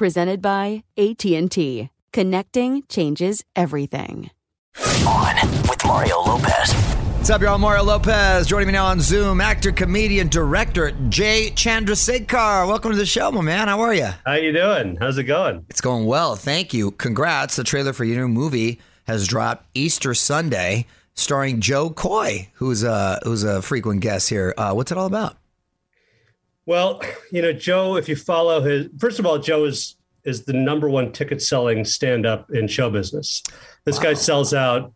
Presented by AT&T. Connecting changes everything. On with Mario Lopez. What's up, y'all? Mario Lopez joining me now on Zoom. Actor, comedian, director Jay Chandrasekhar. Welcome to the show, my man. How are you? How you doing? How's it going? It's going well, thank you. Congrats. The trailer for your new movie has dropped Easter Sunday, starring Jo Koy, who's a who's a frequent guest here. Uh, what's it all about? Well, you know, Jo, if you follow his, first of all, Jo is is the number one ticket selling stand up in show business. This wow. guy sells out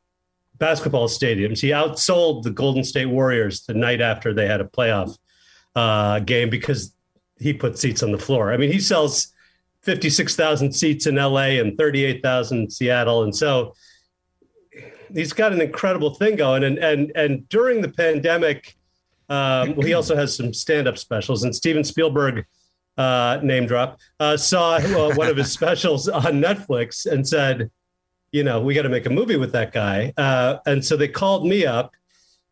basketball stadiums. He outsold the Golden State Warriors the night after they had a playoff uh, game because he put seats on the floor. I mean, he sells 56,000 seats in LA and 38,000 in Seattle. And so he's got an incredible thing going. And, and, and during the pandemic, um, well, he also has some stand-up specials, and Steven Spielberg, uh, name drop, uh, saw uh, one of his specials on Netflix and said, "You know, we got to make a movie with that guy." Uh, and so they called me up,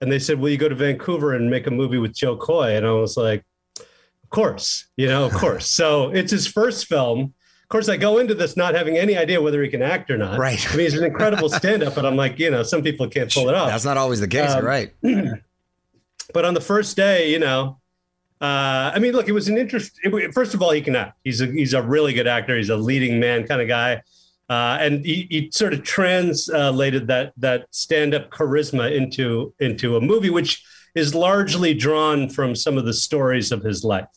and they said, "Will you go to Vancouver and make a movie with Jo Koy?" And I was like, "Of course, you know, of course." so it's his first film. Of course, I go into this not having any idea whether he can act or not. Right. I mean, he's an incredible stand-up, but I'm like, you know, some people can't pull it off. That's not always the case, um, right? But on the first day, you know, uh, I mean, look, it was an interest. It, first of all, he can act. He's a he's a really good actor. He's a leading man kind of guy, uh, and he, he, sort of translated that that stand up charisma into into a movie, which is largely drawn from some of the stories of his life.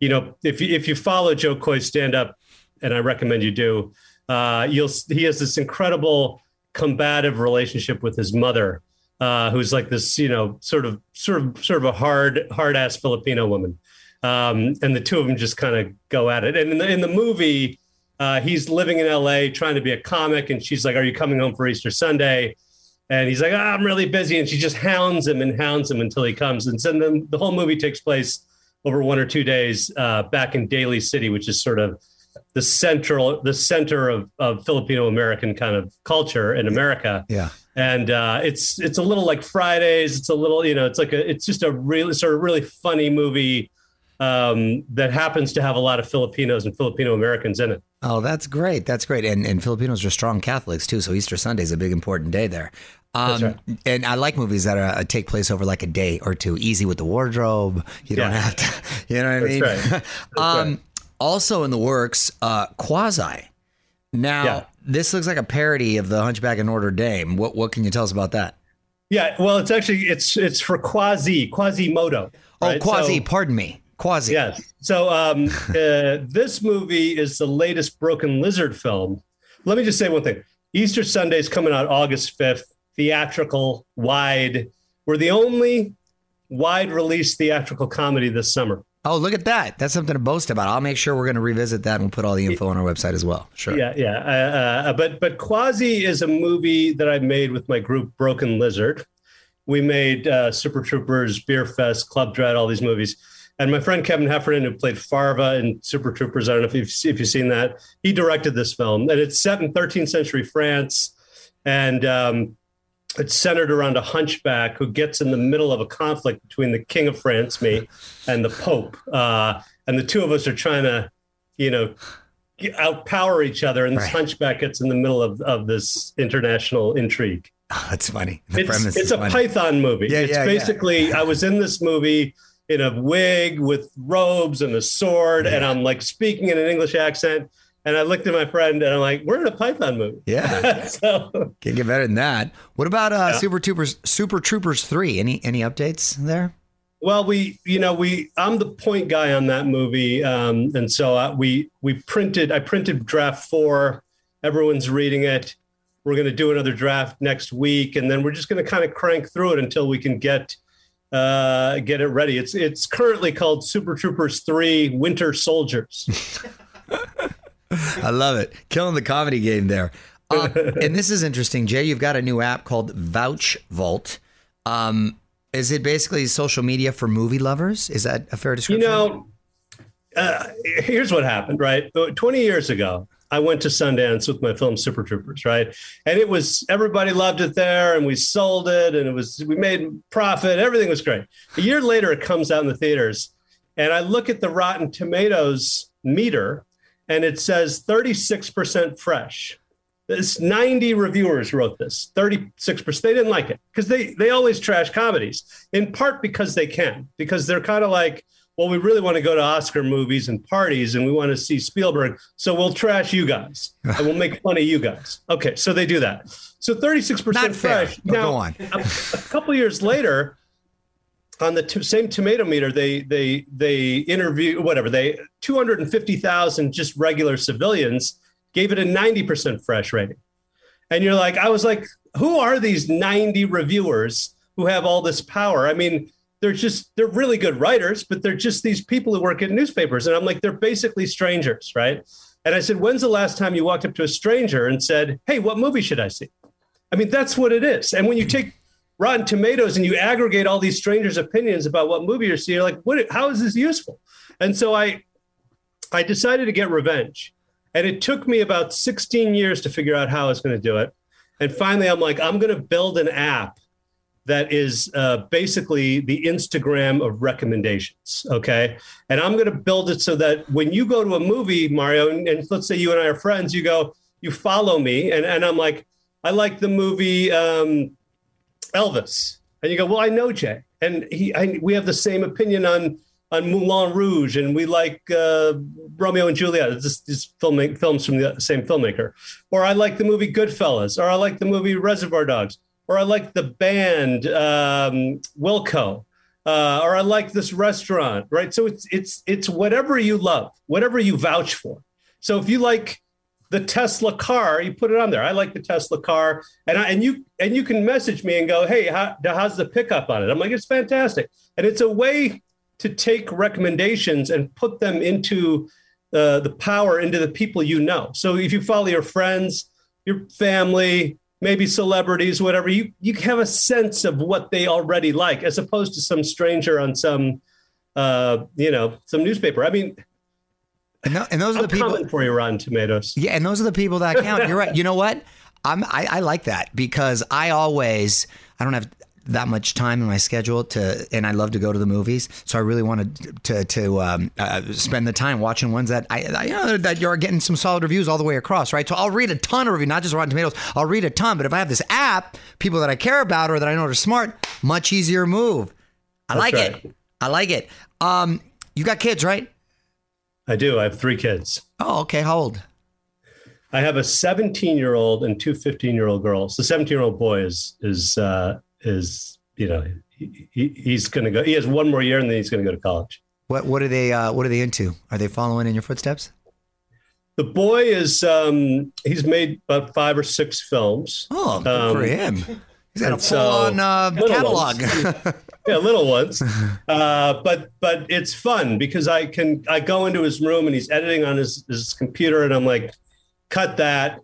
You know, if you, if you follow Jo Koy's stand up, and I recommend you do, uh, you'll he has this incredible combative relationship with his mother uh, who's like this, you know, sort of, sort of, sort of a hard, hard ass Filipino woman, um, and the two of them just kind of go at it. And in the, in the movie, uh, he's living in L.A. trying to be a comic, and she's like, "Are you coming home for Easter Sunday?" And he's like, oh, "I'm really busy," and she just hounds him and hounds him until he comes. And so then the whole movie takes place over one or two days uh, back in Daly City, which is sort of the central the center of, of Filipino American kind of culture in America. Yeah and uh, it's it's a little like Fridays. It's a little you know it's like a it's just a really sort of really funny movie um, that happens to have a lot of Filipinos and Filipino Americans in it. Oh, that's great. That's great. And and Filipinos are strong Catholics too, so Easter Sunday is a big important day there. Um, right. And I like movies that are, uh, take place over like a day or two, easy with the wardrobe. You don't have to, you know what I mean? Right. um, right. Also in the works, uh, Quasi. Now, yeah. this looks like a parody of the Hunchback of Notre Dame. What what can you tell us about that? Yeah, well, it's actually it's it's for Quasi Quasimodo. Oh, right? Oh, Quasi, so, pardon me. Quasi. Yes. So um, uh, this movie is the latest Broken Lizard film. Let me just say one thing. Easter Sunday is coming out August 5th, theatrical, wide. We're the only wide release theatrical comedy this summer. Oh, look at that. That's something to boast about. I'll make sure we're going to revisit that and we'll put all the info on our website as well. Sure. Yeah, yeah. Uh, uh, but but Quasi is a movie that I made with my group Broken Lizard. We made uh, Super Troopers, Beer Fest, Club Dread, all these movies. And my friend Kevin Heffernan, who played Farva in Super Troopers, I don't know if you've, if you've seen that, he directed this film. And it's set in 13th century France. And um, it's centered around a hunchback who gets in the middle of a conflict between the King of France, me, and the Pope. Uh, and the two of us are trying to, you know, outpower each other. And this right. hunchback gets in the middle of, of this international intrigue. Oh, that's funny. The it's, it's a funny. Python movie. Yeah, it's yeah, basically, yeah. I was in this movie in a wig with robes and a sword, yeah. and I'm like speaking in an English accent. And I looked at my friend and I'm like, we're in a Python movie. Yeah. so can't get better than that. What about uh, yeah. Super Troopers Super Troopers 3? Any any updates there? Well, we, you know, we, I'm the point guy on that movie. Um, and so I, we, we printed, I printed draft four. Everyone's reading it. We're going to do another draft next week. And then we're just going to kind of crank through it until we can get, uh, get it ready. It's, it's currently called Super Troopers 3 Winter Soldiers. I love it. Killing the comedy game there. Uh, and this is interesting, Jay. You've got a new app called Vouch Vault. Um, is it basically social media for movie lovers? Is that a fair description? You know, uh, here's what happened, right? 20 years ago, I went to Sundance with my film Super Troopers, right? And it was everybody loved it there, and we sold it, and it was we made profit. Everything was great. A year later, it comes out in the theaters, and I look at the Rotten Tomatoes meter, and it says 36% fresh. This 90 reviewers wrote this. 36%. They didn't like it because they they always trash comedies, in part because they can, because they're kind of like, well, we really want to go to Oscar movies and parties and we want to see Spielberg. So we'll trash you guys and we'll make fun of you guys. Okay, so they do that. So 36% Not fresh. Fair. Now, go on. a, a couple years later, on the t- same tomato meter, they they they interview whatever they 250,000 just regular civilians gave it a 90% fresh rating. And you're like, I was like, who are these 90 reviewers who have all this power? I mean, they're just they're really good writers, but they're just these people who work in newspapers. And I'm like, they're basically strangers, right? And I said, when's the last time you walked up to a stranger and said, Hey, what movie should I see? I mean, that's what it is. And when you take Rotten Tomatoes and you aggregate all these strangers' opinions about what movie you're seeing, you're like, what? How is this useful? And so I, I decided to get revenge, and it took me about 16 years to figure out how I was going to do it. And finally, I'm like, I'm going to build an app that is uh, basically the Instagram of recommendations. Okay. And I'm going to build it so that when you go to a movie, Mario, and, and, let's say you and I are friends, you go, you follow me, and, and I'm like, I like the movie um, Elvis, and you go, well, I know Jay, and he, I, we have the same opinion on on Moulin Rouge, and we like uh, Romeo and Juliet. Just, film, films from the same filmmaker. Or I like the movie Goodfellas, or I like the movie Reservoir Dogs, or I like the band um, Wilco, uh, or I like this restaurant. Right. So it's it's it's whatever you love, whatever you vouch for. So if you like the Tesla car, you put it on there. I like the Tesla car, and I, and you and you can message me and go, hey, how, how's the pickup on it? I'm like, it's fantastic, and it's a way to take recommendations and put them into uh, the power into the people you know. So if you follow your friends, your family, maybe celebrities, whatever, you you have a sense of what they already like, as opposed to some stranger on some, uh, you know, some newspaper. I mean and, th- and those are the people for you, Rotten Tomatoes. Yeah, and those are the people that count. You're right. You know what? I'm I, I like that because I always I don't have that much time in my schedule to, and I love to go to the movies. So I really wanted to to um, uh, spend the time watching ones that I, I, you know that you're getting some solid reviews all the way across, right? So I'll read a ton of reviews, not just Rotten Tomatoes. I'll read a ton, but if I have this app, people that I care about or that I know are smart, much easier move. I That's like right. it. I like it. Um, you got kids, right? I do. I have three kids. Oh, okay. How old? I have a 17 year old and two 15 year old girls. The 17 year old boy is is uh, is you know he, he, he's going to go. He has one more year and then he's going to go to college. What what are they uh, what are they into? Are they following in your footsteps? The boy is um, he's made about five or six films. Oh, good Um, for him. He's got a full so- on uh, catalog. yeah, little ones. Uh, but but it's fun because I can I go into his room and he's editing on his, his computer and I'm like, cut that,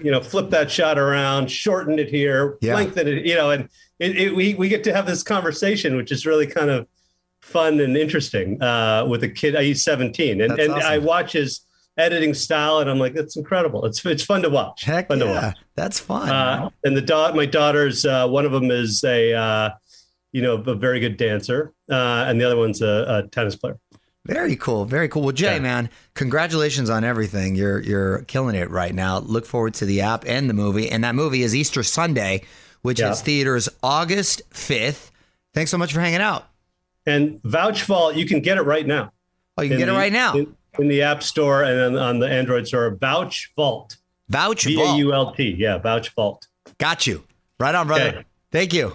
you know, flip that shot around, shorten it here, Yeah. lengthen it, you know, and it, it, we we get to have this conversation, which is really kind of fun and interesting uh, with a kid. He's 17, and That's and awesome. I watch his editing style, and I'm like, that's incredible. It's it's fun to watch. Heck fun to yeah, watch. that's fun. Uh, and the da- my daughters, uh, one of them is a, uh, you know, a very good dancer, uh, and the other one's a, a tennis player. Very cool. Very cool. Well, Jay, Yeah. man, congratulations on everything. You're you're killing it right now. Look forward to the app and the movie. And that movie is Easter Sunday, which Yeah. is theaters August 5th. Thanks so much for hanging out. And Vouch Vault, you can get it right now. Oh, you can In get it right now. in, in the App Store and on, on the Android store. Vouch Vault, Vouch V A Vault. U L T. Yeah, Vouch Vault. Got you. Right on, brother. Okay. Thank you.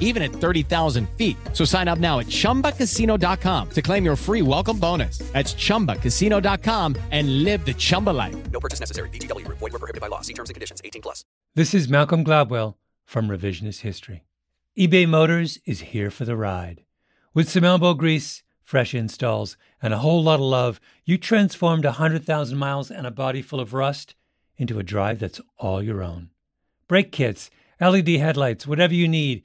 even at 30,000 feet. So sign up now at ChumbaCasino.com to claim your free welcome bonus. That's ChumbaCasino.com and live the Chumba life. No purchase necessary. VGW Group. Void were prohibited by law. See terms and conditions. 18 plus. This is Malcolm Gladwell from Revisionist History. eBay Motors is here for the ride. With some elbow grease, fresh installs, and a whole lot of love, you transformed 100,000 miles and a body full of rust into a drive that's all your own. Brake kits, LED headlights, whatever you need,